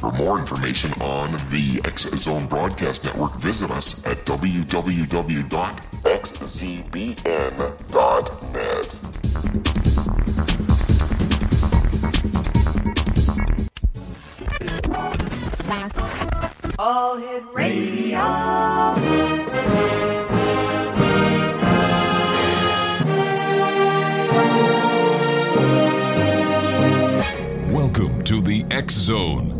For more information on the X Zone Broadcast Network, visit us at www.xzbn.net. All Hit Radio. Welcome to the X Zone,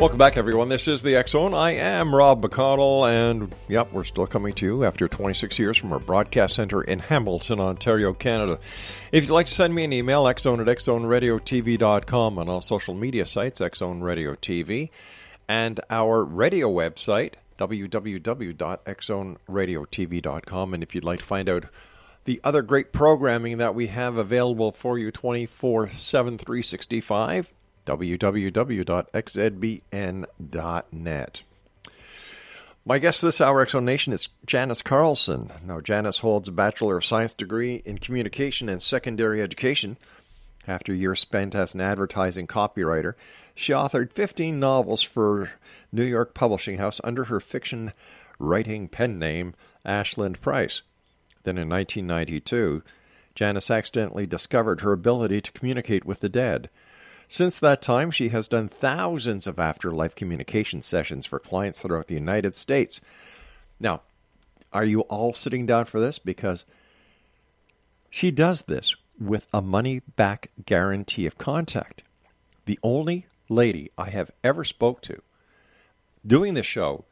Welcome back, everyone. This is the Zone. I am Rob McConnell, and yep, we're still coming to you after 26 years from our broadcast center in Hamilton, Ontario, Canada. If you'd like to send me an email, xzone at xzoneradiotv.com on all social media sites, Xzone Radio TV, and our radio website, www.xzoneradiotv.com. And if you'd like to find out the other great programming that we have available for you 24 7, 365, www.xzbn.net. My guest this hour, Exonation, is Janice Carlson. Now, Janice holds a Bachelor of Science degree in Communication and Secondary Education. After years spent as an advertising copywriter, she authored 15 novels for New York Publishing House under her fiction writing pen name, Ashland Price. Then in 1992, Janice accidentally discovered her ability to communicate with the dead. Since that time, she has done thousands of afterlife communication sessions for clients throughout the United States. Now, are you all sitting down for this? Because she does this with a money back guarantee of contact. The only lady I have ever spoke to doing this show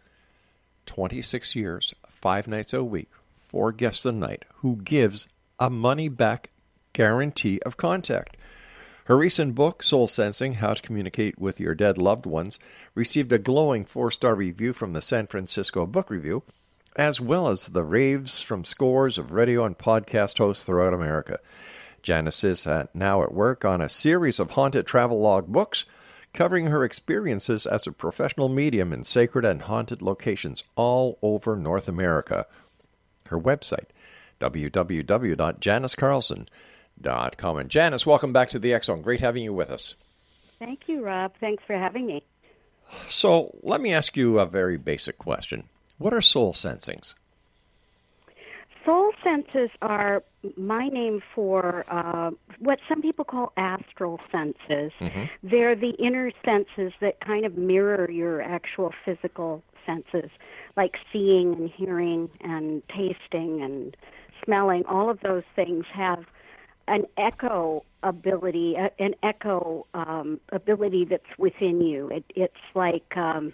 26 years, 5 nights a week, 4 guests a night who gives a money back guarantee of contact. Her recent book, Soul Sensing How to Communicate with Your Dead Loved Ones, received a glowing four star review from the San Francisco Book Review, as well as the raves from scores of radio and podcast hosts throughout America. Janice is now at work on a series of haunted travel log books covering her experiences as a professional medium in sacred and haunted locations all over North America. Her website, www.janicecarlson.com. Dot com and Janice, welcome back to the Zone. Great having you with us. Thank you, Rob. Thanks for having me. So, let me ask you a very basic question. What are soul sensings? Soul senses are my name for uh, what some people call astral senses. They're the inner senses that kind of mirror your actual physical senses, like seeing and hearing and tasting and smelling. All of those things have an echo ability, a- an echo um, ability that's within you. It, it's like um,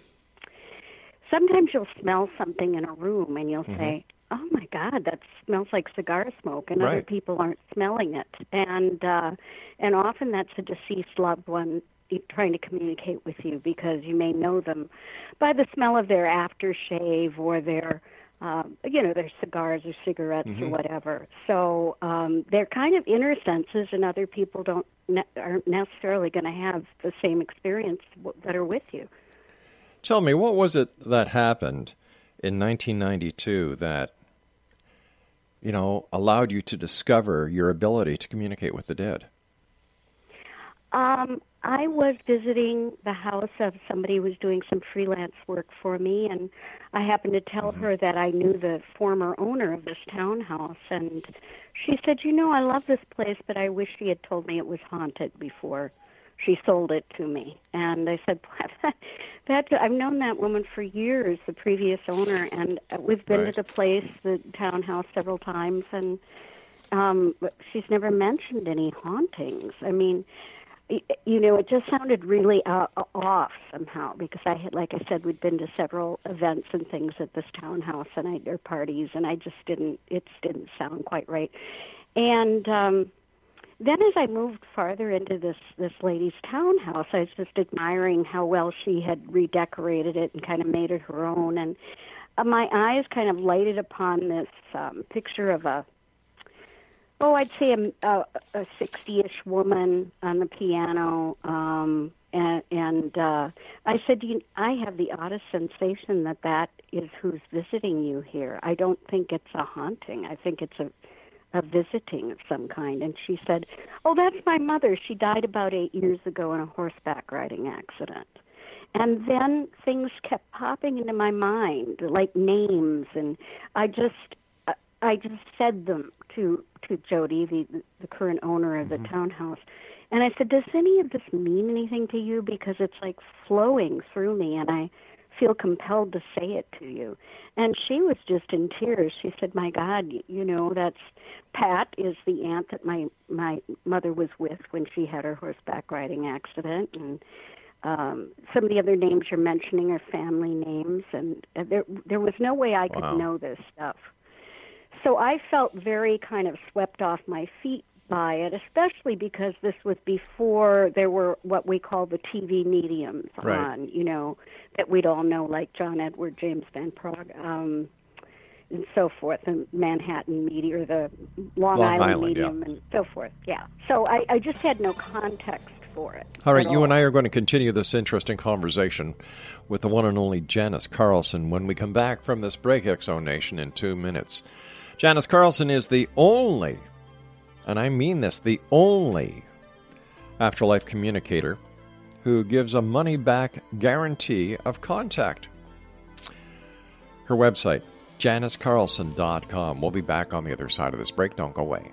sometimes you'll smell something in a room and you'll say, "Oh my God, that smells like cigar smoke," and other people aren't smelling it. And uh, and often that's a deceased loved one trying to communicate with you because you may know them by the smell of their aftershave or their um, you know their cigars or cigarettes or whatever. So um, they're kind of inner senses, and other people don't ne- aren't necessarily going to have the same experience w- that are with you. Tell me, what was it that happened in 1992 that, you know, allowed you to discover your ability to communicate with the dead? Um, I was visiting the house of somebody who was doing some freelance work for me, and I happened to tell Mm-hmm. her that I knew the former owner of this townhouse, and she said, "You know, I love this place, but I wish she had told me it was haunted before she sold it to me." And I said, "That I've known that woman for years, the previous owner, and we've been Right. to the place, the townhouse, several times, and." um she's never mentioned any hauntings i mean you know it just sounded really uh, off somehow because i had like i said we'd been to several events and things at this townhouse and i or parties and i just didn't it didn't sound quite right. And um then as i moved farther into this this lady's townhouse i was just admiring how well she had redecorated it and kind of made it her own. And uh, my eyes kind of lighted upon this um picture of a oh, I'd say a, 60-ish woman on the piano. Um, and and uh, I said, you, I have the oddest sensation that that is who's visiting you here. I don't think it's a haunting. I think it's a a visiting of some kind. And she said, "Oh, that's my mother. She died about eight years ago in a horseback riding accident." And then things kept popping into my mind, like names, and I just I just said them to to Jody, the the current owner of the townhouse, and I said, "Does any of this mean anything to you? Because it's like flowing through me, and I feel compelled to say it to you." And she was just in tears. She said, "My God, you, you know that's Pat is the aunt that my my mother was with when she had her horseback riding accident, and." um, some of the other names you're mentioning are family names, and uh, there there was no way I could Wow. know this stuff. So I felt very kind of swept off my feet by it, especially because this was before there were what we call the TV mediums Right. on, you know, that we'd all know, like John Edward, James Van Praagh, um, and so forth, the Manhattan Media, or the Long, Long Island, Island, yeah. Medium, and so forth. Yeah. So I, I just had no context for it. All right, you and I are going to continue this interesting conversation with the one and only Janice Carlson when we come back from this break, Exo Nation, in two minutes. Janice Carlson is the only, and I mean this, the only afterlife communicator who gives a money back guarantee of contact. Her website, janicecarlson.com. We'll be back on the other side of this break. Don't go away.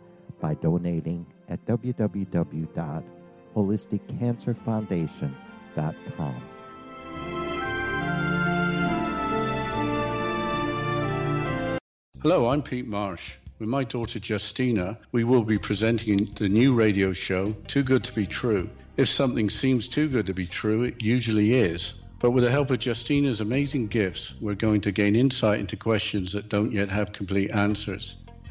by donating at www.holisticcancerfoundation.com. Hello, I'm Pete Marsh. With my daughter Justina, we will be presenting the new radio show, Too Good to Be True. If something seems too good to be true, it usually is. But with the help of Justina's amazing gifts, we're going to gain insight into questions that don't yet have complete answers.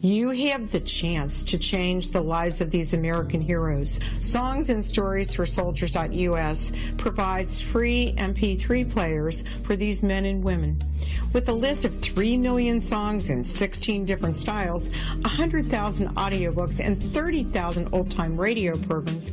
You have the chance to change the lives of these American heroes. Songs and Stories for Soldiers.us provides free MP3 players for these men and women. With a list of 3 million songs in 16 different styles, 100,000 audiobooks, and 30,000 old time radio programs,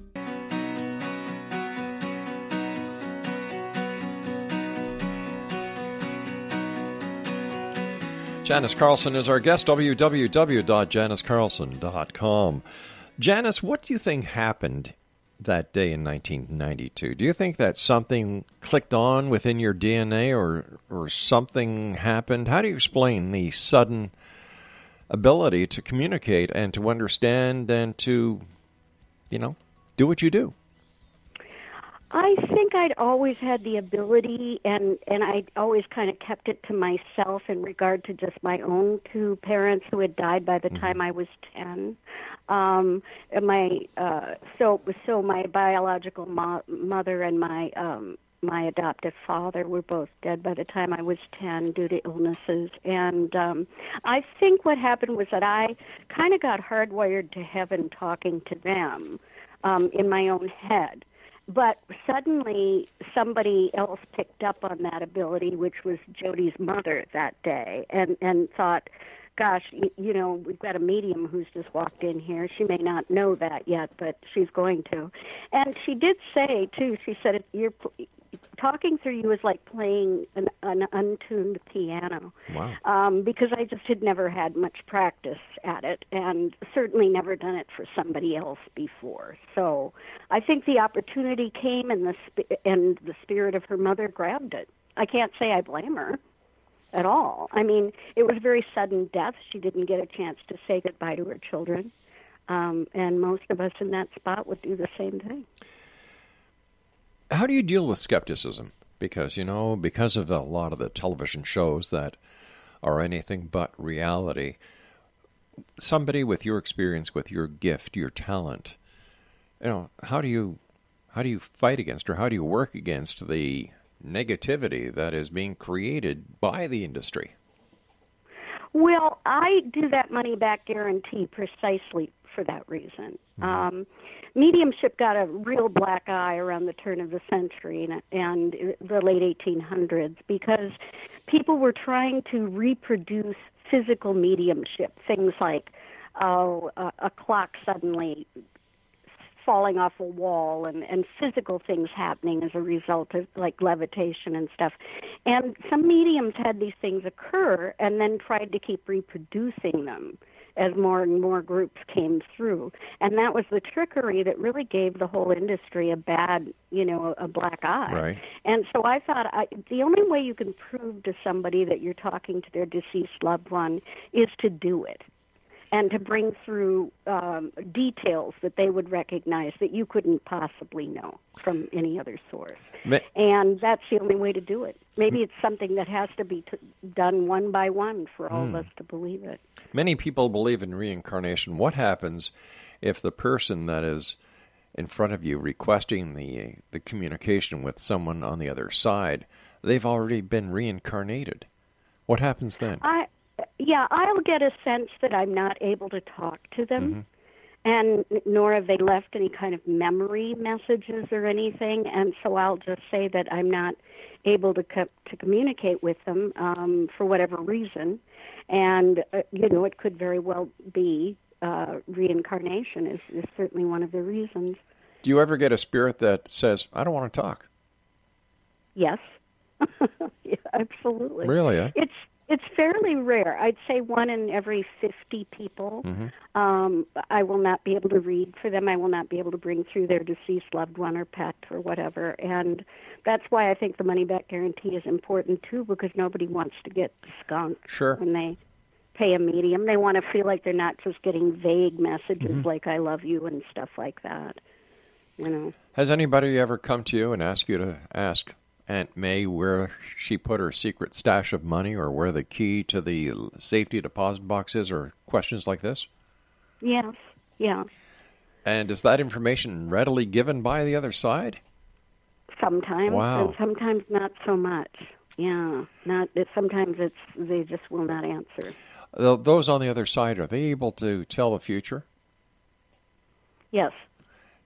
Janice Carlson is our guest, www.janicecarlson.com. Janice, what do you think happened that day in 1992? Do you think that something clicked on within your DNA or, or something happened? How do you explain the sudden ability to communicate and to understand and to, you know, do what you do? I think I'd always had the ability, and and I always kind of kept it to myself in regard to just my own two parents who had died by the mm-hmm. time I was ten. Um, and my uh, so so my biological mo- mother and my um, my adoptive father were both dead by the time I was 10 due to illnesses. And um, I think what happened was that I kind of got hardwired to heaven talking to them um, in my own head. But suddenly somebody else picked up on that ability, which was Jody's mother that day, and, and thought, gosh, you, you know, we've got a medium who's just walked in here. She may not know that yet, but she's going to. And she did say too. She said, "You're talking through you is like playing an, an untuned piano. Wow. Um, because I just had never had much practice at it, and certainly never done it for somebody else before. So I think the opportunity came, and the sp- and the spirit of her mother grabbed it. I can't say I blame her at all. I mean, it was very sudden death. She didn't get a chance to say goodbye to her children. Um, and most of us in that spot would do the same thing. How do you deal with skepticism? Because, you know, because of a lot of the television shows that are anything but reality, somebody with your experience, with your gift, your talent, you know, how do you how do you fight against or how do you work against the negativity that is being created by the industry? Well, I do that money back guarantee precisely for that reason. Mm-hmm. Um, mediumship got a real black eye around the turn of the century and, and the late 1800s because people were trying to reproduce physical mediumship, things like oh, a, a clock suddenly falling off a wall and and physical things happening as a result of like levitation and stuff and some mediums had these things occur and then tried to keep reproducing them as more and more groups came through. And that was the trickery that really gave the whole industry a bad, you know, a black eye. Right. And so I thought I, the only way you can prove to somebody that you're talking to their deceased loved one is to do it and to bring through um, details that they would recognize that you couldn't possibly know from any other source. Ma- And that's the only way to do it. Maybe it's something that has to be t- done one by one for all Hmm. of us to believe it. Many people believe in reincarnation. What happens if the person that is in front of you requesting the the communication with someone on the other side, they've already been reincarnated? What happens then? I, yeah, I'll get a sense that I'm not able to talk to them. And nor have they left any kind of memory messages or anything, and so I'll just say that I'm not able to co- to communicate with them um, for whatever reason, and uh, you know it could very well be uh, reincarnation is, is certainly one of the reasons. Do you ever get a spirit that says, "I don't want to talk"? Yes, yeah, absolutely. Really, eh? It's it's fairly rare. I'd say one in every fifty people. Mm-hmm. Um, I will not be able to read for them. I will not be able to bring through their deceased loved one or pet or whatever. And that's why I think the money back guarantee is important too, because nobody wants to get skunked Sure. when they pay a medium. They want to feel like they're not just getting vague messages Mhm. like "I love you" and stuff like that. You know. Has anybody ever come to you and asked you to ask Aunt May where she put her secret stash of money or where the key to the safety deposit box is or questions like this? Yes. Yeah. And is that information readily given by the other side? Sometimes, Wow. and sometimes not so much. Yeah, not. Sometimes it's they just will not answer. Those on the other side, are they able to tell the future? Yes,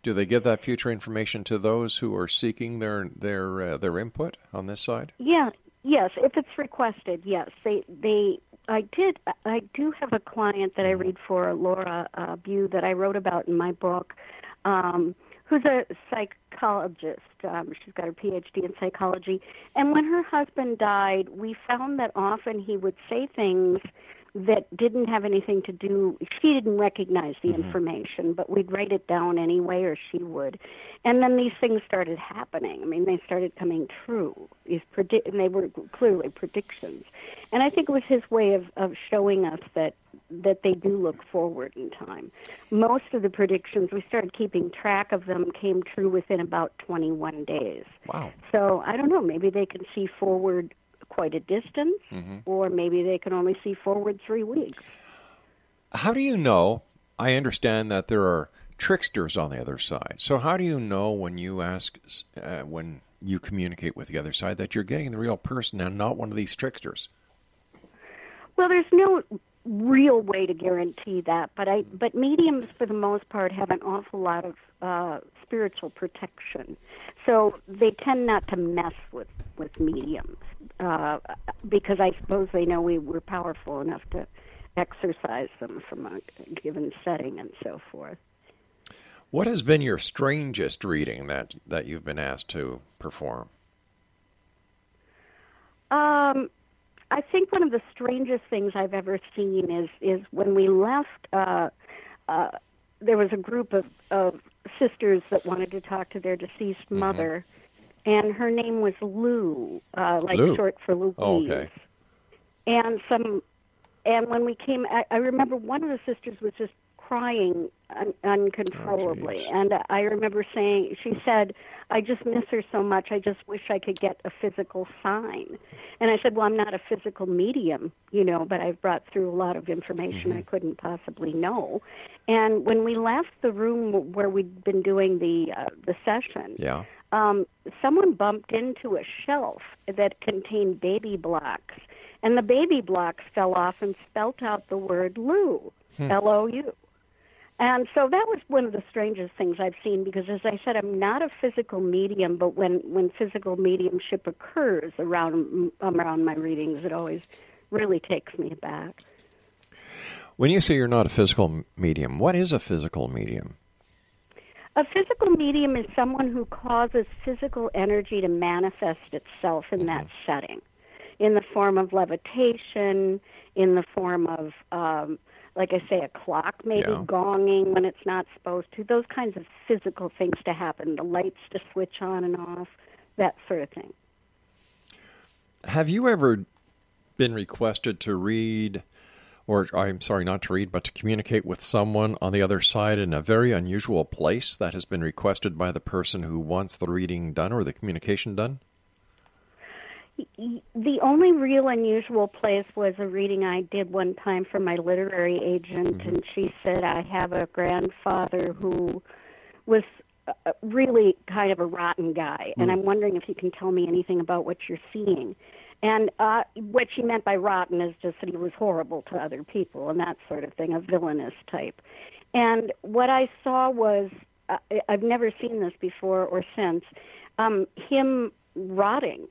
Do they give that future information to those who are seeking their their uh, their input on this side? yeah, yes. If it's requested, yes. They they. I did. I do have a client that I read for, Laura uh, Bew, that I wrote about in my book, um, who's a psychologist. Um, she's got her PhD in psychology. And when her husband died, we found that often he would say things that didn't have anything to do she didn't recognize the mm-hmm. information but we'd write it down anyway or she would. And then these things started happening. I mean they started coming true. These predi- and they were clearly predictions. And i think it was his way of of showing us that that they do look forward in time. Most of the predictions we started keeping track of them came true within about 21 days. Wow. so I don't know. Maybe they can see forward quite a distance, Mm-hmm. or maybe they can only see forward three weeks. How do you know? I understand that there are tricksters on the other side. So how do you know when you ask, uh, when you communicate with the other side, that you're getting the real person and not one of these tricksters? Well, there's no real way to guarantee that, but I but mediums for the most part have an awful lot of uh, spiritual protection, so they tend not to mess with with mediums uh, because I suppose they know we we're powerful enough to exorcise them from a given setting and so forth. What has been your strangest reading that that you've been asked to perform? Um, I think one of the strangest things I've ever seen is is when we left. Uh, uh, there was a group of, of sisters that wanted to talk to their deceased mother, and her name was Lou, uh, like Lou. short for Louise. Oh, okay. And some, and when we came, I, I remember one of the sisters was just crying un- uncontrollably, and I remember saying, she said, "I just miss her so much. I just wish I could get a physical sign." And I said, "Well, I'm not a physical medium, you know, but I've brought through a lot of information I couldn't possibly know." And when we left the room where we'd been doing the uh, the session, Yeah. um, someone bumped into a shelf that contained baby blocks, and the baby blocks fell off and spelt out the word Lou, Hmm. L O U. And so that was one of the strangest things I've seen because, as I said, I'm not a physical medium, but when, when physical mediumship occurs around around my readings, it always really takes me aback. When you say you're not a physical medium, what is a physical medium? A physical medium is someone who causes physical energy to manifest itself in that setting, in the form of levitation, in the form of, um, like I say, a clock maybe Yeah. gonging when it's not supposed to. Those kinds of physical things to happen. The lights to switch on and off, that sort of thing. Have you ever been requested to read, or I'm sorry, not to read, but to communicate with someone on the other side in a very unusual place that has been requested by the person who wants the reading done or the communication done? The only real unusual place was a reading I did one time for my literary agent, and she said, I have a grandfather who was uh, really kind of a rotten guy, and I'm wondering if you can tell me anything about what you're seeing. And uh, what she meant by rotten is just that he was horrible to other people and that sort of thing, a villainous type. And what I saw was, uh, I've never seen this before or since, um, him rotting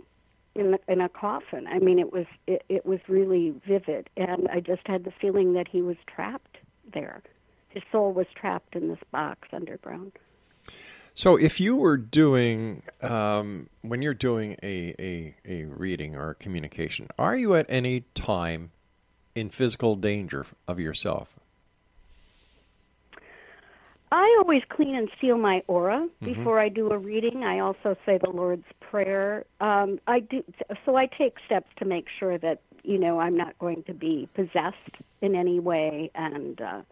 in in a coffin. I mean, it was it, it was really vivid, and I just had the feeling that he was trapped there. His soul was trapped in this box underground. So, if you were doing, um, when you're doing a, a, a reading or a communication, are you at any time in physical danger of yourself? I always clean and seal my aura before I do a reading. I also say the Lord's Prayer. Um, I do so. I take steps to make sure that you know I'm not going to be possessed in any way, and uh,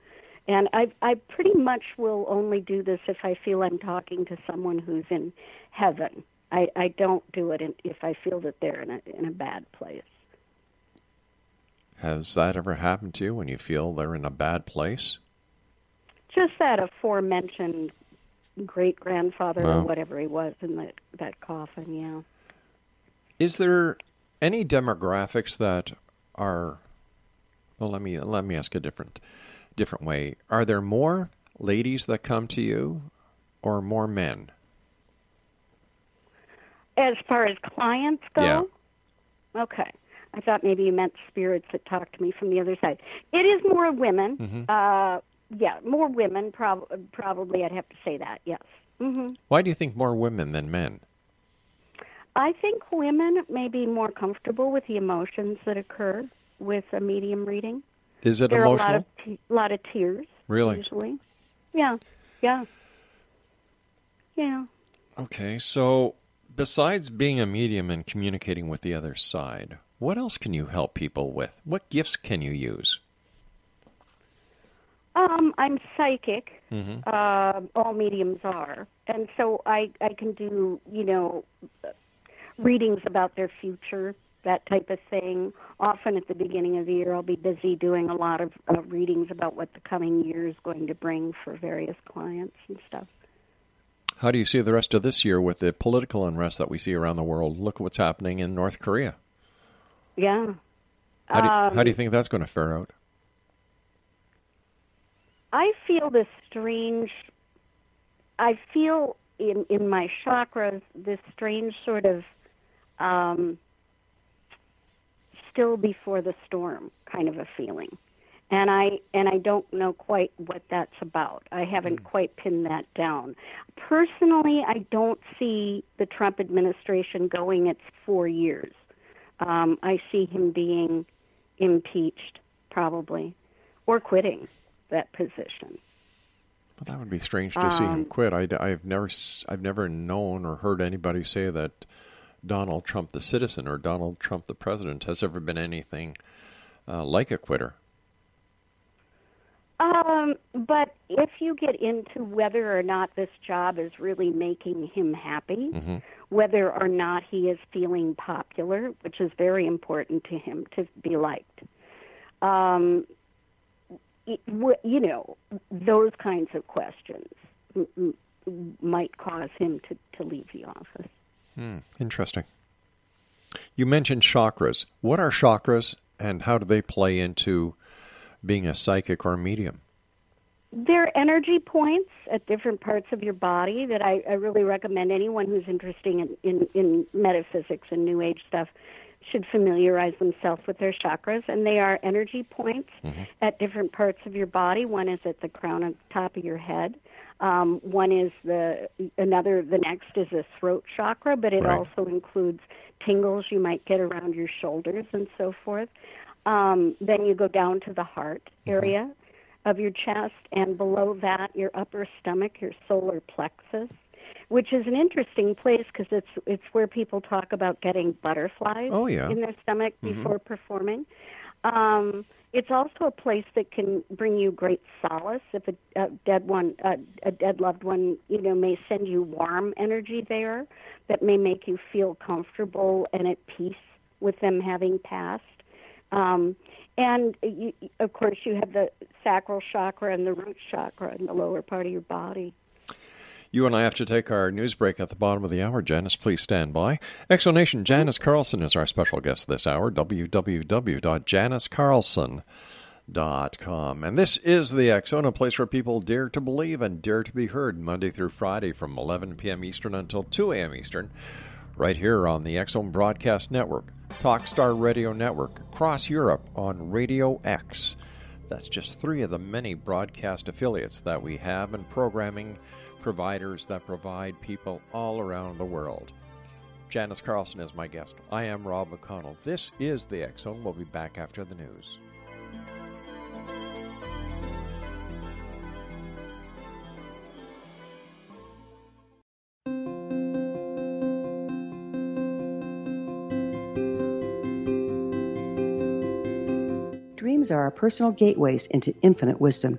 and I I pretty much will only do this if I feel I'm talking to someone who's in heaven. I I don't do it in, if I feel that they're in a in a bad place. Has that ever happened to you when you feel they're in a bad place? Just that aforementioned great grandfather Wow. or whatever he was in that that coffin. Yeah. Is there any demographics that are well let me let me ask a different different way. Are there more ladies that come to you or more men? As far as clients go, Yeah. okay. I thought maybe you meant spirits that talk to me from the other side. It is more of women. Mm-hmm. Uh, yeah, more women. Prob- probably, I'd have to say that. Yes. hmm Why do you think more women than men? I think women may be more comfortable with the emotions that occur with a medium reading. Is it there emotional? are a lot of te- lot of tears. Really? Usually. Yeah. Yeah. Yeah. Okay, so besides being a medium and communicating with the other side, what else can you help people with? What gifts can you use? Um, I'm psychic. Mhm. Uh, all mediums are, and so I I can do you know readings about their future, that type of thing. Often at the beginning of the year, I'll be busy doing a lot of uh, readings about what the coming year is going to bring for various clients and stuff. How do you see the rest of this year with the political unrest that we see around the world? Look at what's happening in North Korea. Yeah. How do you, Um, how do you think that's going to fare out? I feel this strange. I feel in in my chakras this strange sort of um, still before the storm kind of a feeling, and I and I don't know quite what that's about. I haven't quite pinned that down. Personally, I don't see the Trump administration going its four years. Um, I see him being impeached, probably, or quitting that position. Well, that would be strange to see him Um, quit. I, have never I've never known or heard anybody say that Donald Trump the citizen or Donald Trump the president has ever been anything uh, like a quitter. Um, but if you get into whether or not this job is really making him happy, Mm-hmm. whether or not he is feeling popular, which is very important to him to be liked, um, you know, those kinds of questions might cause him to, to leave the office. Hmm, interesting. You mentioned chakras. What are chakras and how do they play into being a psychic or a medium? They're energy points at different parts of your body that I, I really recommend anyone who's interested in, in, in metaphysics and New Age stuff should familiarize themselves with their chakras. And they are energy points at different parts of your body. One is at the crown on top of your head. Um, one is the another. The next is the throat chakra, but it Right. also includes tingles you might get around your shoulders and so forth. Um, then you go down to the heart area of your chest, and below that, your upper stomach, your solar plexus, which is an interesting place because it's it's where people talk about getting butterflies Oh, yeah. in their stomach Mhm. before performing. Um, it's also a place that can bring you great solace if a, a dead one, a, a dead loved one, you know, may send you warm energy there that may make you feel comfortable and at peace with them having passed. Um, and you, of course, you have the sacral chakra and the root chakra in the lower part of your body. You and I have to take our news break at the bottom of the hour. Janice, please stand by. Exonation, Janice Carlson is our special guest this hour. www.janicecarlson.com. And this is the X Zone, a place where people dare to believe and dare to be heard Monday through Friday from 11 p.m. Eastern until 2 a.m. Eastern, right here on the X Zone Broadcast Network, Talkstar Radio Network, across Europe on Radio X. That's just three of the many broadcast affiliates that we have and programming providers that provide people all around the world. Janice Carlson is my guest. I am Rob McConnell. This is the Zone. We'll be back after the news. Dreams are our personal gateways into infinite wisdom.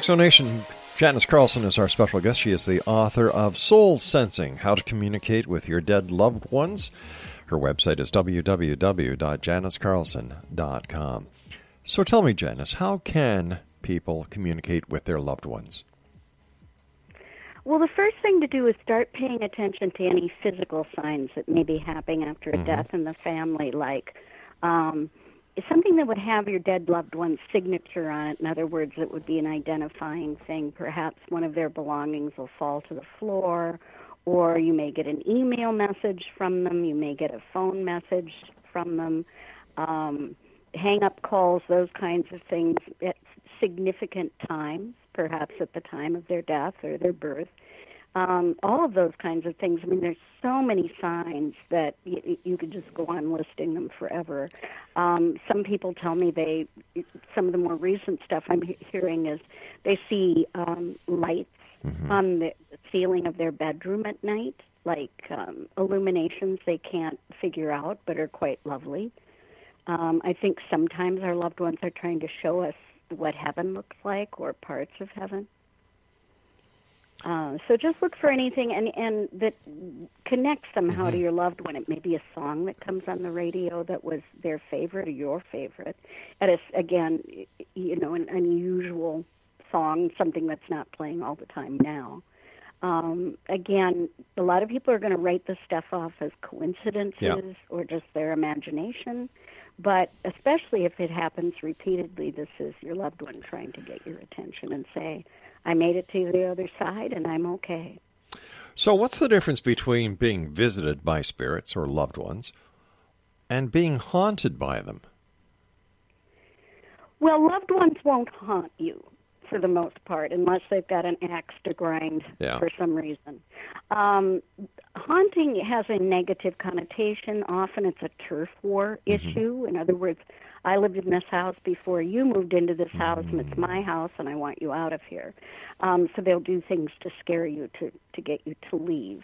X Zone Nation. Janice Carlson is our special guest. She is the author of Soul Sensing How to Communicate with Your Dead Loved Ones. Her website is www.janicecarlson.com. So tell me, Janice, how can people communicate with their loved ones? Well, the first thing to do is start paying attention to any physical signs that may be happening after a Mhm. death in the family, like um, something that would have your dead loved one's signature on it. In other words, it would be an identifying thing. Perhaps one of their belongings will fall to the floor, or you may get an email message from them, you may get a phone message from them, um, hang up calls, those kinds of things at significant times, perhaps at the time of their death or their birth. Um, all of those kinds of things. I mean, there's so many signs that y- you could just go on listing them forever. Um, some people tell me they, some of the more recent stuff I'm he- hearing is they see um, lights on the ceiling of their bedroom at night, like um, illuminations they can't figure out but are quite lovely. Um, I think sometimes our loved ones are trying to show us what heaven looks like or parts of heaven. Uh, so just look for anything and, and that connects somehow to your loved one. It may be a song that comes on the radio that was their favorite or your favorite. And a, again, you know, an unusual song, something that's not playing all the time now. Um, again, a lot of people are going to write this stuff off as coincidences Yeah. or just their imagination. But especially if it happens repeatedly, this is your loved one trying to get your attention and say, I made it to the other side and I'm okay. So, what's the difference between being visited by spirits or loved ones and being haunted by them? Well, loved ones won't haunt you for the most part unless they've got an axe to grind Yeah. for some reason. Um, haunting has a negative connotation. Often it's a turf war issue. In other words, I lived in this house before you moved into this house, and it's my house, and I want you out of here. Um, so they'll do things to scare you to to get you to leave.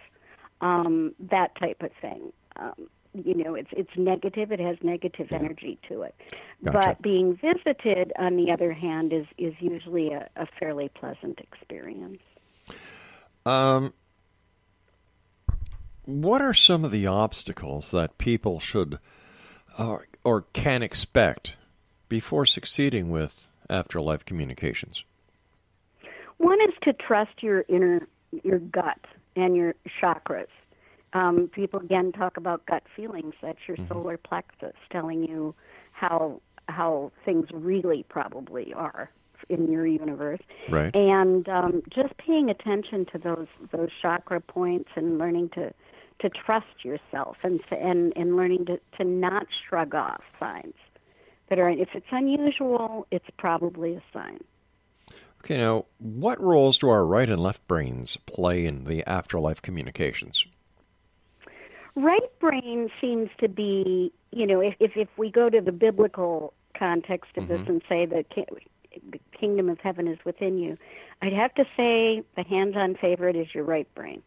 Um, that type of thing. Um, you know, it's it's negative. It has negative energy to it. Gotcha. But being visited, on the other hand, is is usually a, a fairly pleasant experience. Um, what are some of the obstacles that people should or, or can expect before succeeding with afterlife communications? One is to trust your inner your gut and your chakras. Um, people again talk about gut feelings. That's your solar plexus telling you how how things really probably are in your universe. Right. And um, just paying attention to those those chakra points and learning to to trust yourself and to, and and learning to to not shrug off signs that are if it's unusual, it's probably a sign. Okay, now, what roles do our right and left brains play in the afterlife communications? right brain seems to be, you know, if if, if we go to the biblical context of this Mhm. and say the, ki- the kingdom of heaven is within you, I'd have to say the hands-on favorite is your right brain.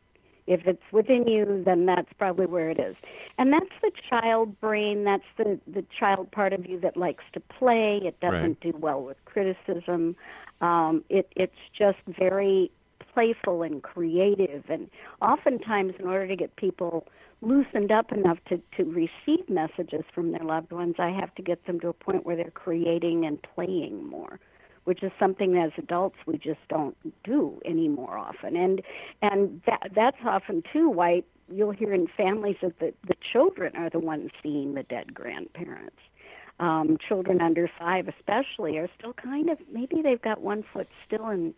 If it's within you, then that's probably where it is. And that's the child brain. That's the the child part of you that likes to play. It doesn't do well with criticism. Um, it it's just very playful and creative. And oftentimes, in order to get people loosened up enough to to receive messages from their loved ones, I have to get them to a point where they're creating and playing more which is something as adults we just don't do any more often. And and that that's often too why you'll hear in families that the the children are the ones seeing the dead grandparents. Um children under 5 especially are still kind of maybe they've got one foot still in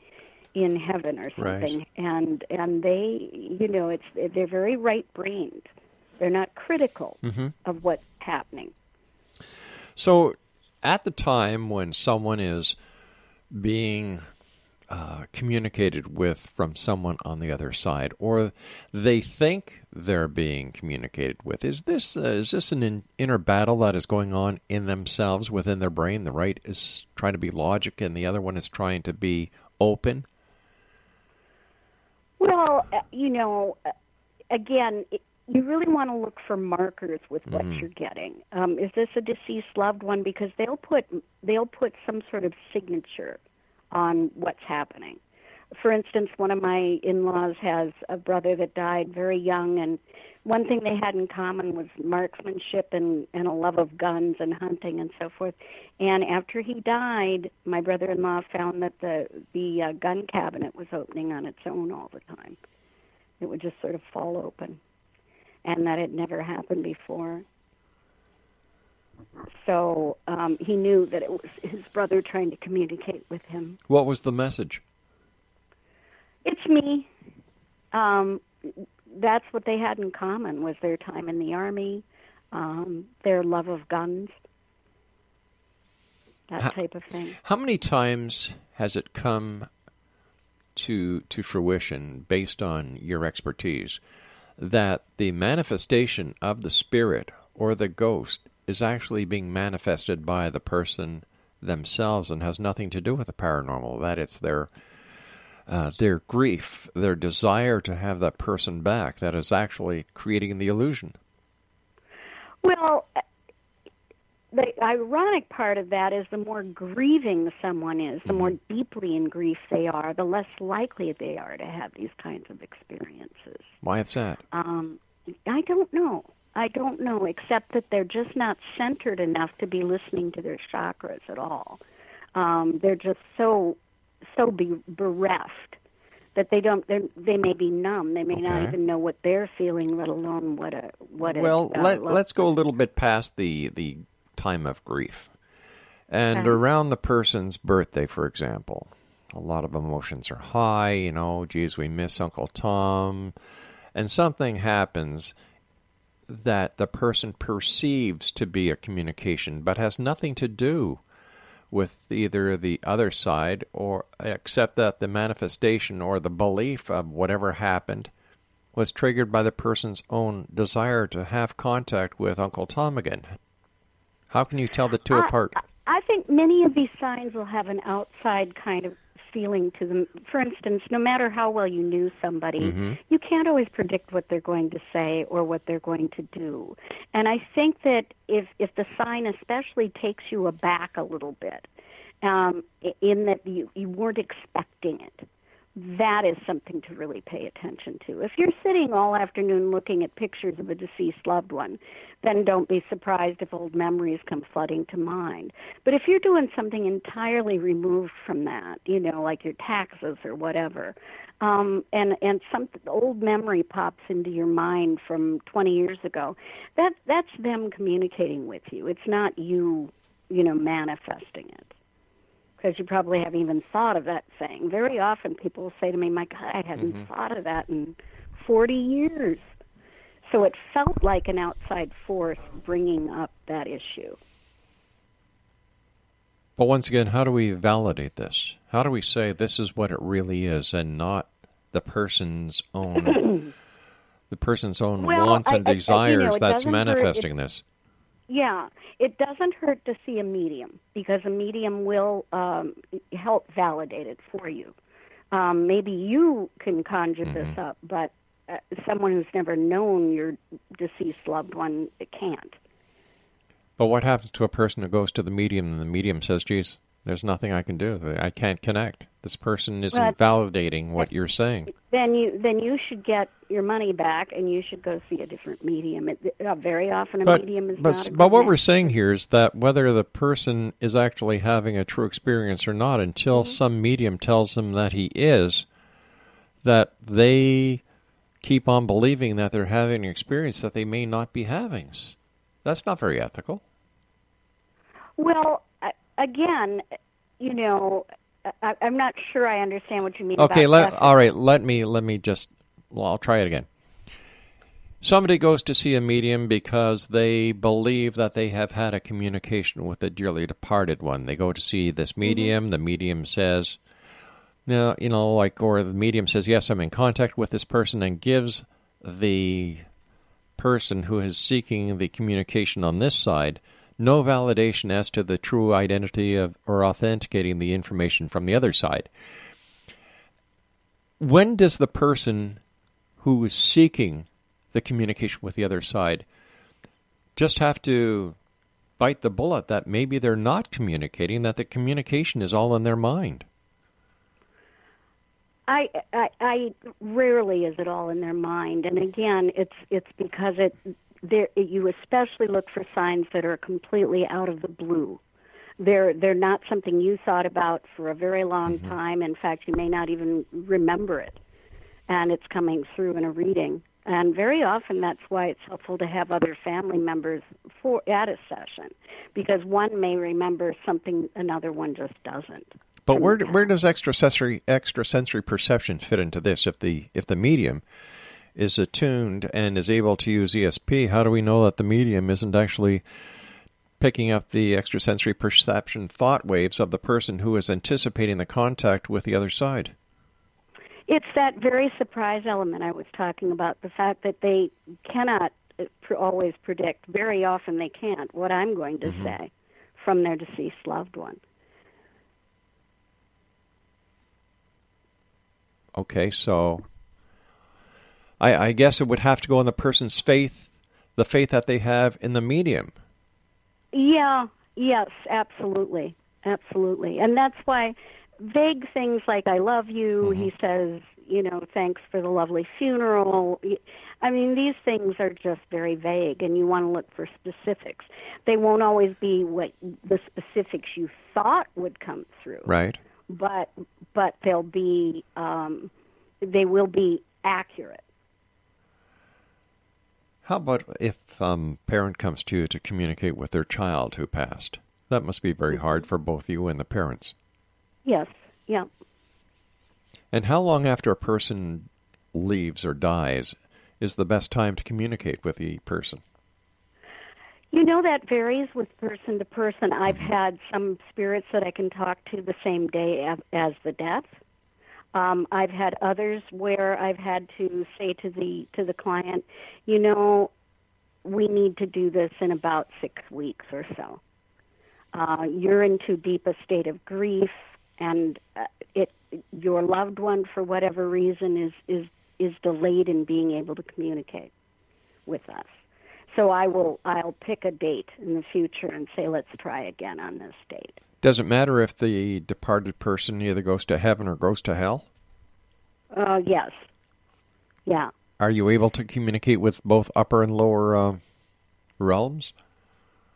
in heaven or Right. something. And and they you know it's they're very right brained they're not critical Mhm. of what's happening. So, at the time when someone is being uh, communicated with from someone on the other side, or they think they're being communicated with, is this uh, is this an in, inner battle that is going on in themselves within their brain? The right is trying to be logic, and the other one is trying to be open. Well, uh, you know, uh, again, you really want to look for markers with what Mhm. you're getting. Um, is this a deceased loved one? Because they'll put they'll put some sort of signature on what's happening. For instance, one of my in-laws has a brother that died very young, and one thing they had in common was marksmanship and, and a love of guns and hunting and so forth. And after he died, my brother-in-law found that the the uh, gun cabinet was opening on its own all the time. It would just sort of fall open, and that had never happened before. So um, he knew that it was his brother trying to communicate with him. What was the message? It's me. Um, that's what they had in common was their time in the army, um, their love of guns, that Ha- type of thing. How many times has it come to to fruition based on your expertise that the manifestation of the spirit or the ghost is actually being manifested by the person themselves and has nothing to do with the paranormal that it's their uh, their grief, their desire to have that person back that is actually creating the illusion. Well, the ironic part of that is the more grieving someone is, the more deeply in grief they are, the less likely they are to have these kinds of experiences. Why is that? Um, I don't know. I don't know, except that they're just not centered enough to be listening to their chakras at all. Um, they're just so so be, bereft that they don't. They they may be numb. They may not even know what they're feeling, let alone what a what. well, a, uh, let, let's go a little bit past the the time of grief, and Okay. around the person's birthday, for example. A lot of emotions are high. You know, geez, we miss Uncle Tom, and something happens that the person perceives to be a communication, but has nothing to do with either the other side or except that the manifestation or the belief of whatever happened was triggered by the person's own desire to have contact with Uncle Tom again. How can you tell the two I- apart? I think many of these signs will have an outside kind of feeling to them. For instance, no matter how well you knew somebody, Mhm. you can't always predict what they're going to say or what they're going to do. And I think that if if the sign especially takes you aback a little bit, um, in that you you weren't expecting it, that is something to really pay attention to. If you're sitting all afternoon looking at pictures of a deceased loved one, then don't be surprised if old memories come flooding to mind. But if you're doing something entirely removed from that, you know, like your taxes or whatever, um, and and some old memory pops into your mind from 20 years ago, that that's them communicating with you. It's not you, you know, manifesting it because you probably haven't even thought of that thing. Very often people say to me, My God, I hadn't Mhm. thought of that in 40 years. So it felt like an outside force bringing up that issue. But once again, how do we validate this? How do we say this is what it really is and not the person's own the person's own Well, wants I- and I- I- you desires know, that's doesn't hurt manifesting this? Yeah, it doesn't hurt to see a medium because a medium will um, help validate it for you. Um, maybe you can conjure this up, but uh, someone who's never known your deceased loved one can't. But what happens to a person who goes to the medium and the medium says, geez, there's nothing I can do. I can't connect. This person isn't Well, validating what you're saying. Then you then you should get your money back and you should go see a different medium. It, uh, very often a But, medium is but, not. A but what we're saying here is that whether the person is actually having a true experience or not, until Mm-hmm. some medium tells them that he is, that they keep on believing that they're having an experience that they may not be having. That's not very ethical. Well, again, you know, I, I'm not sure I understand what you mean. Okay, about let all right. Let me let me just. Well, I'll try it again. Somebody goes to see a medium because they believe that they have had a communication with a dearly departed one. They go to see this mm-hmm. medium. The medium says, "No, you know, like," or the medium says, "Yes, I'm in contact with this person," and gives the person who is seeking the communication on this side no validation as to the true identity of or authenticating the information from the other side. When does the person who is seeking the communication with the other side just have to bite the bullet that maybe they're not communicating, that the communication is all in their mind? I, I, I rarely is it all in their mind, and again, it's it's because it there you especially look for signs that are completely out of the blue. They're they're not something you thought about for a very long mm-hmm. time. In fact, you may not even remember it, and it's coming through in a reading. And very often, that's why it's helpful to have other family members for at a session, because one may remember something another one just doesn't. But where where does extrasensory extrasensory perception fit into this? If the if the medium is attuned and is able to use ESP, how do we know that the medium isn't actually picking up the extrasensory perception thought waves of the person who is anticipating the contact with the other side? It's that very surprise element I was talking about, the fact that they cannot uh, always predict. Very often they can't what I'm going to mm-hmm. say from their deceased loved one. Okay, so I, I guess it would have to go on the person's faith, the faith that they have in the medium. Yeah, yes, absolutely. Absolutely. And that's why vague things like I love you, mm-hmm. he says, you know, thanks for the lovely funeral. I mean, these things are just very vague, and you want to look for specifics. They won't always be what the specifics you thought would come through. Right. But but they'll be um, they will be accurate. How about if um, parent comes to you to communicate with their child who passed? That must be very hard for both you and the parents. Yes, yeah. And how long after a person leaves or dies is the best time to communicate with the person? You know, that varies with person to person. I've mm-hmm. had some spirits that I can talk to the same day as the death. Um, I've had others where I've had to say to the to the client, you know, we need to do this in about six weeks or so. Uh, you're in too deep a state of grief, and uh, it your loved one, for whatever reason, is is is delayed in being able to communicate with us. So I will I'll pick a date in the future and say let's try again on this date. Does it matter if the departed person either goes to heaven or goes to hell? Uh, yes. Yeah. Are you able to communicate with both upper and lower uh, realms?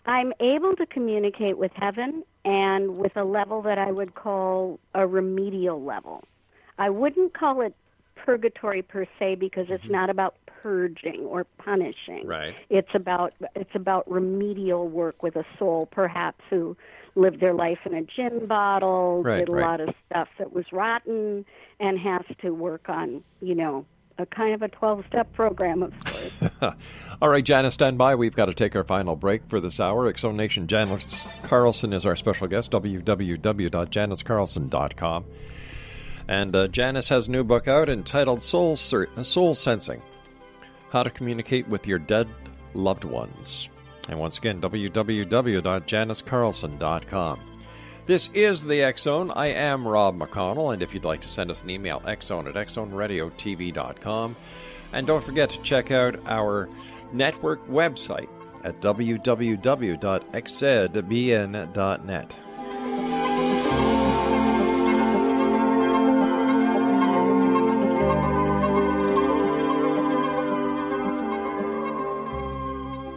I'm able to communicate with heaven and with a level that I would call a remedial level. I wouldn't call it purgatory per se because it's mm-hmm. not about purging or punishing. Right. It's about it's about remedial work with a soul perhaps who lived their life in a gin bottle, right, did a right. lot of stuff that was rotten, and has to work on, you know, a kind of a 12 step program of sorts. All right, Janice, stand by. We've got to take our final break for this hour. X Zone Nation Janice Carlson is our special guest, www.janicecarlson.com. And uh, Janice has a new book out entitled Soul, Soul Sensing How to Communicate with Your Dead Loved Ones. And once again, www.janicecarlson.com. This is the X Zone. I am Rob McConnell, and if you'd like to send us an email, xzone at xzoneradiotv.com. And don't forget to check out our network website at www.xzbn.net.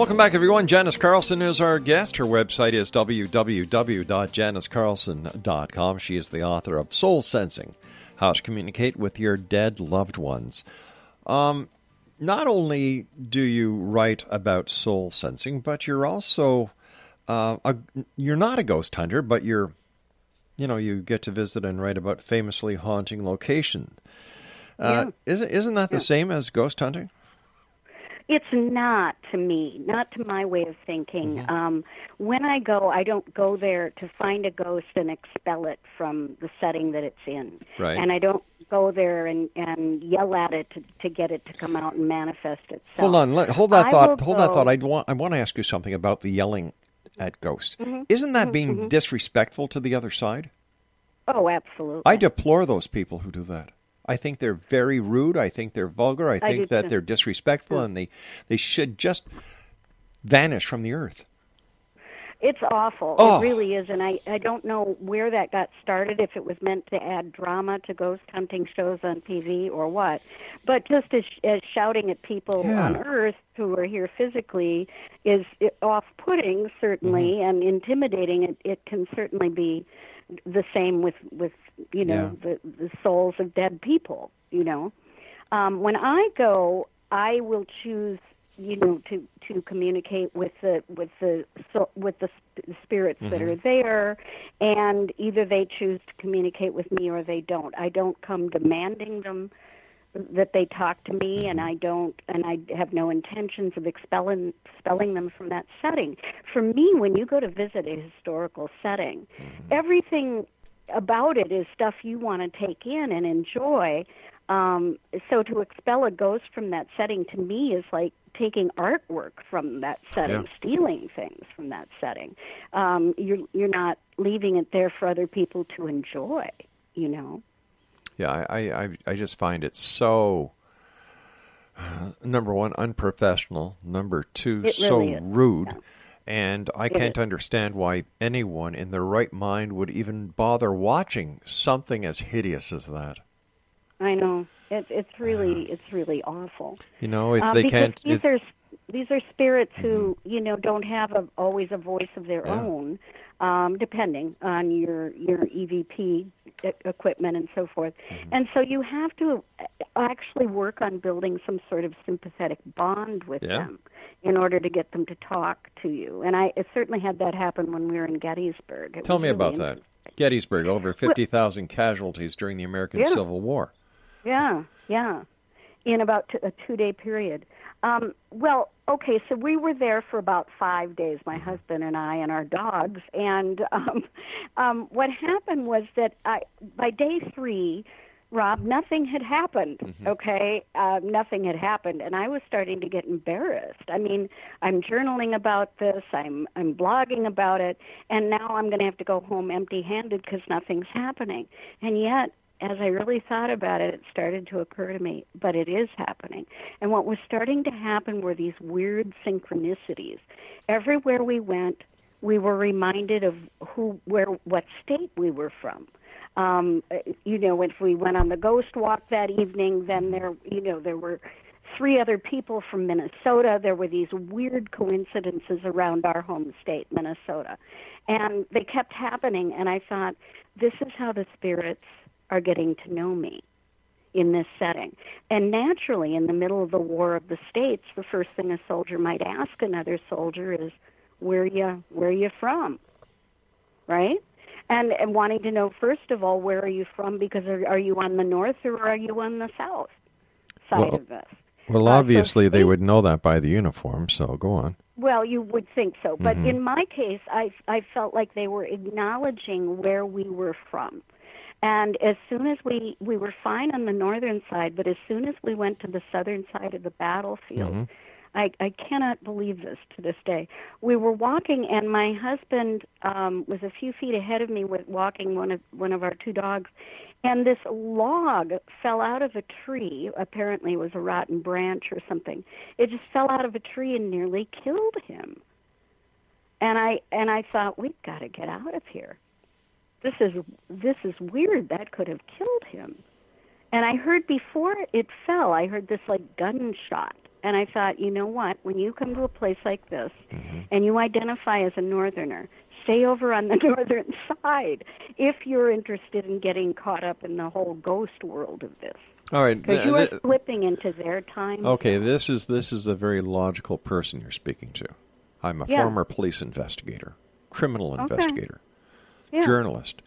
Welcome back, everyone. Janice Carlson is our guest. Her website is www.janicecarlson.com. She is the author of Soul Sensing How to Communicate with Your Dead Loved Ones. Um, not only do you write about soul sensing, but you're also uh, a, you're not a ghost hunter, but you're you know you get to visit and write about famously haunting location. Uh, Yeah. Isn't isn't that the Yeah. same as ghost hunting? It's not to me, not to my way of thinking. Mm-hmm. Um, when I go, I don't go there to find a ghost and expel it from the setting that it's in. Right. And I don't go there and, and yell at it to, to get it to come out and manifest itself. Hold on, let, hold that I thought. Hold that thought. I want I want to ask you something about the yelling at ghosts. Mhm. Isn't that Mhm, being mhm. disrespectful to the other side? Oh, absolutely. I deplore those people who do that. I think they're very rude. I think they're vulgar. I I think that too. they're disrespectful, and they they should just vanish from the earth. It's awful. Oh. It really is, and I I don't know where that got started. If it was meant to add drama to ghost hunting shows on TV or what, but just as, as shouting at people Yeah. on Earth who are here physically is off-putting, certainly, Mm-hmm. and intimidating. It it can certainly be the same with with you know the the souls of dead people. You know, um, when I go, I will choose you know to to communicate with the with the so, with the sp- spirits that mm-hmm. are there and either they choose to communicate with me or they don't. I don't come demanding them that they talk to me and mm-hmm. I don't and I have no intentions of expelling expelling them from that setting. For me when you go to visit a historical setting, mm-hmm. everything about it is stuff you want to take in and enjoy. Um, so to expel a ghost from that setting to me is like taking artwork from that setting, Yeah. stealing things from that setting. Um, you're you're not leaving it there for other people to enjoy. You know. Yeah, I, I, I- just find it so uh, number one unprofessional, number two so is, rude, and I can't understand why anyone in their right mind would even bother watching something as hideous as that. I know it, it's really it's really awful. You know, if Um, they can't, these if- Mm-hmm. are these are spirits who you know don't have a, always a voice of their Yeah. own, um, depending on your your EVP e- equipment and so forth. Mm-hmm. And so you have to uh, actually work on building some sort of sympathetic bond with Yeah. them in order to get them to talk to you. And I it certainly had that happen when we were in Gettysburg. It tell me really about that. Gettysburg, over fifty thousand casualties during the American Yeah. Civil War. Yeah, yeah. In about t- a two day period. Um, well, okay, so we were there for about five days, my husband and I and our dogs. And um, um, what happened was that I, by day three, Rob, nothing had happened. Okay, uh, nothing had happened, and I was starting to get embarrassed. I mean, I'm journaling about this, I'm I'm blogging about it, and now I'm going to have to go home empty-handed because nothing's happening. And yet, as I really thought about it, it started to occur to me, but it is happening. And what was starting to happen were these weird synchronicities. Everywhere we went, we were reminded of who, where, what state we were from. Um, you know, if we went on the ghost walk that evening, then there, you know, there were three other people from Minnesota. There were these weird coincidences around our home state, Minnesota. And they kept happening, and I thought, this is how the spirits are getting to know me in this setting. And naturally, in the middle of the War of the States, the first thing a soldier might ask another soldier is, "Where you where you from?" Right? And and wanting to know first of all, where are you from? Because are, are you on the north or are you on the south side Well- of this? Well, Uh, so obviously they would know that by the uniform. So go on. Well, you would think so, but Mhm. in my case, I I felt like they were acknowledging where we were from. And as soon as we we were fine on the northern side, but as soon as we went to the southern side of the battlefield, Mhm. I I cannot believe this to this day. We were walking, and my husband um, was a few feet ahead of me with walking one of one of our two dogs, and this log fell out of a tree. Apparently, it was a rotten branch or something. It just fell out of a tree and nearly killed him. And I and I thought we've got to get out of here. This is this is weird. That could have killed him. And I heard before it fell, I heard this like gunshot. And I thought, you know what? When you come to a place like this mm-hmm. and you identify as a northerner, stay over on the northern side if you're interested in getting caught up in the whole ghost world of this. All right. Because you are th- slipping into their time. Okay, this is this is a very logical person you're speaking to. I'm a Yeah. former police investigator, criminal Okay. investigator, Yeah. journalist.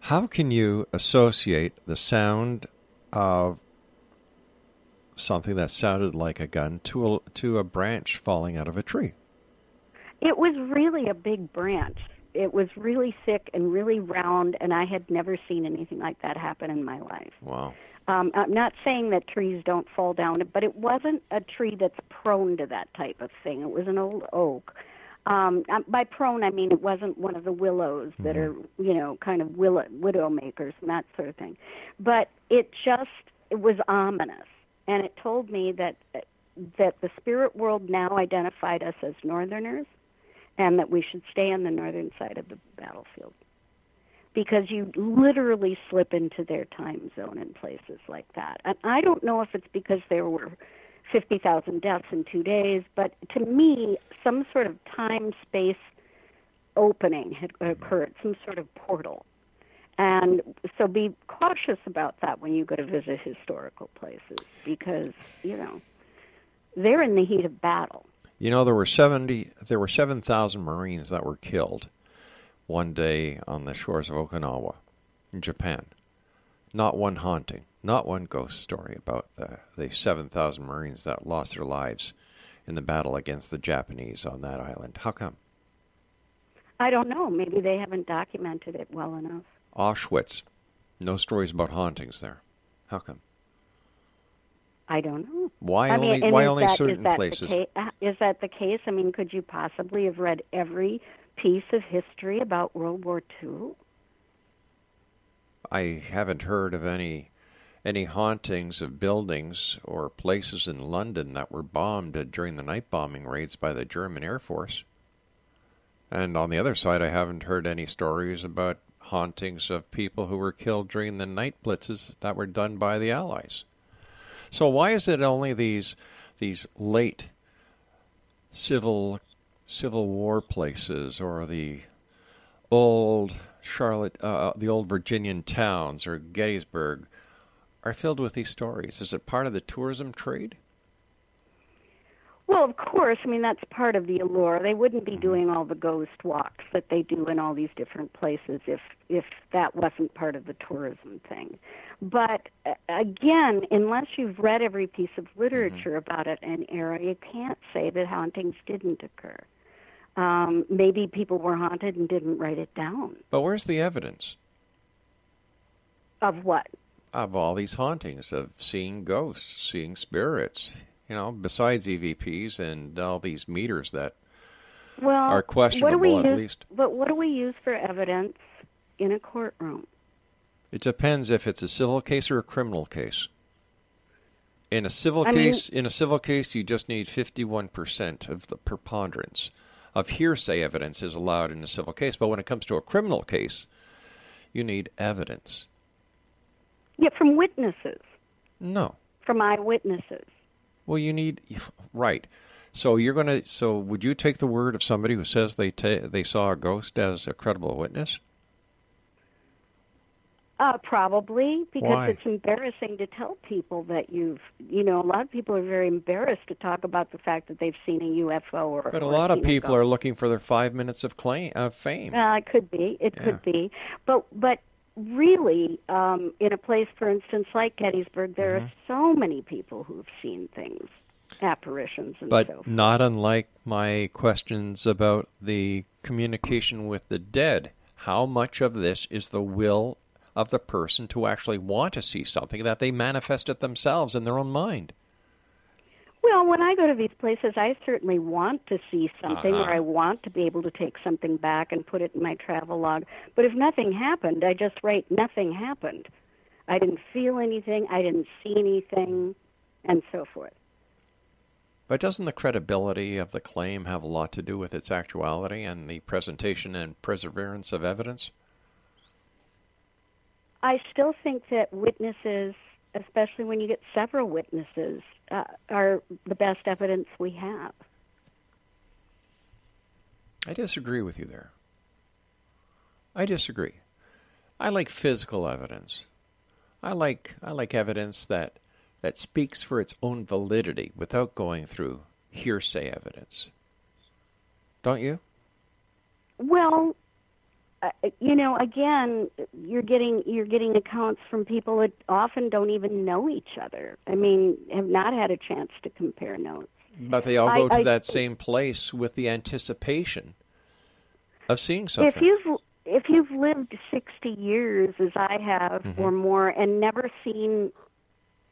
How can you associate the sound of something that sounded like a gun to a, to a branch falling out of a tree. It was really a big branch. It was really thick and really round, and I had never seen anything like that happen in my life. Wow. Um, I'm not saying that trees don't fall down, but it wasn't a tree that's prone to that type of thing. It was an old oak. Um, um, by prone, I mean it wasn't one of the willows that are, you know, kind of willow, widow makers and that sort of thing. But it just it was ominous, and it told me that that the spirit world now identified us as Northerners, and that we should stay on the northern side of the battlefield because you literally slip into their time zone in places like that. And I don't know if it's because there were 50,000 deaths in two days, but to me, some sort of time space opening had occurred, some sort of portal. And so be cautious about that when you go to visit historical places because, you know, they're in the heat of battle. You know, there were 70 there were 7,000 Marines that were killed one day on the shores of Okinawa in Japan. Not one haunting, not one ghost story about the, the 7,000 Marines that lost their lives in the battle against the Japanese on that island. How come? I don't know. Maybe they haven't documented it well enough. Auschwitz, no stories about hauntings there. How come? I don't know. Why I only mean, why is only that, certain is places? Ca- uh, is that the case? I mean, could you possibly have read every piece of history about World War II? I haven't heard of any any hauntings of buildings or places in London that were bombed during the night bombing raids by the German Air Force. And on the other side, I haven't heard any stories about hauntings of people who were killed during the night blitzes that were done by the Allies. So why is it only these these late civil civil war places or the old Charlotte uh, the old Virginian towns or Gettysburg are filled with these stories? Is it part of the tourism trade? Well, of course. I mean, that's part of the allure. They wouldn't be Mm-hmm. doing all the ghost walks that they do in all these different places if if that wasn't part of the tourism thing. But uh, again, unless you've read every piece of literature about it an era, you can't say that hauntings didn't occur. Um, maybe people were haunted and didn't write it down. But where's the evidence Of what? of all these hauntings of seeing ghosts, seeing spirits? You know, besides EVPs and all these meters that Well, are what do we at use, least. But what do we use for evidence in a courtroom? It depends if it's a civil case or a criminal case. In a civil I mean- case, in a civil case, you just need fifty-one percent of the preponderance of hearsay evidence is allowed in a civil case. But when it comes to a criminal case, you need evidence. Yeah, from witnesses, No. from eyewitnesses. Well, you need right. So you're going to. So would you take the word of somebody who says they ta- they saw a ghost as a credible witness? Uh, probably because Why? it's embarrassing to tell people that you've, you know, a lot of people are very embarrassed to talk about the fact that they've seen a UFO or. But a or lot of people are looking for their five minutes of claim of fame. Uh, it could be. It Yeah. could be. But but really, um, in a place, for instance, like Gettysburg, there Mm-hmm. are so many people who've seen things, apparitions, and so But forth. not unlike my questions about the communication with the dead. How much of this is the will of the person to actually want to see something that they manifest it themselves in their own mind? Well, when I go to these places, I certainly want to see something, Uh-huh. or I want to be able to take something back and put it in my travel log. But if nothing happened, I just write nothing happened. I didn't feel anything, I didn't see anything, and so forth. But doesn't the credibility of the claim have a lot to do with its actuality and the presentation and perseverance of evidence? I still think that witnesses, especially when you get several witnesses, uh, are the best evidence we have. I disagree with you there. I disagree. I like physical evidence. I like I like evidence that that speaks for its own validity without going through hearsay evidence. Don't you? Well, you know, again, you're getting you're getting accounts from people that often don't even know each other. I mean, have not had a chance to compare notes. But they all I- go to I- that same place with the anticipation of seeing something. If you've if you've lived 60 years as I have Mhm. or more and never seen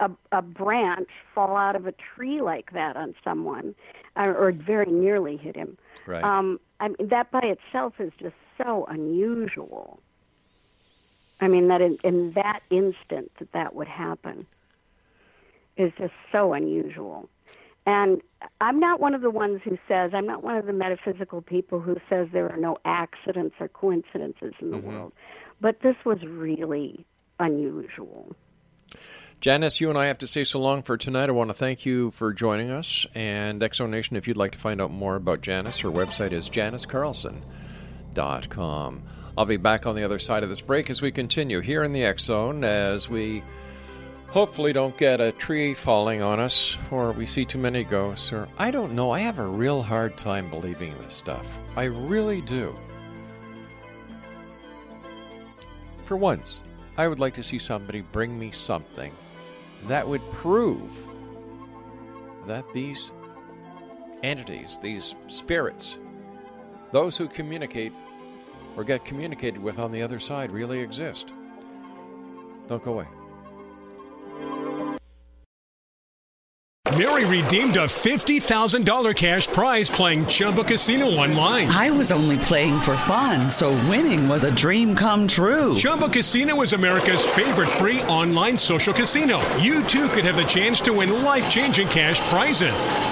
a, a branch fall out of a tree like that on someone or, or very nearly hit him, Right. um, I mean, that by itself is just so unusual. I mean, that in, in that instant that that would happen is just so unusual. And I'm not one of the ones who says, I'm not one of the metaphysical people who says there are no accidents or coincidences in the Mhm. world. But this was really unusual. Janice, you and I have to say so long for tonight. I want to thank you for joining us. And X Zone Nation, if you'd like to find out more about Janice, her website is janicecarlson.com. I'll be back on the other side of this break as we continue here in the X Zone as we hopefully don't get a tree falling on us or we see too many ghosts or I don't know. I have a real hard time believing this stuff. I really do. For once, I would like to see somebody bring me something that would prove that these entities, these spirits, those who communicate or get communicated with on the other side really exist. Don't go away. Mary redeemed a $50,000 cash prize playing Chumba Casino online. I was only playing for fun, so winning was a dream come true. Chumba Casino is America's favorite free online social casino. You too could have the chance to win life changing cash prizes.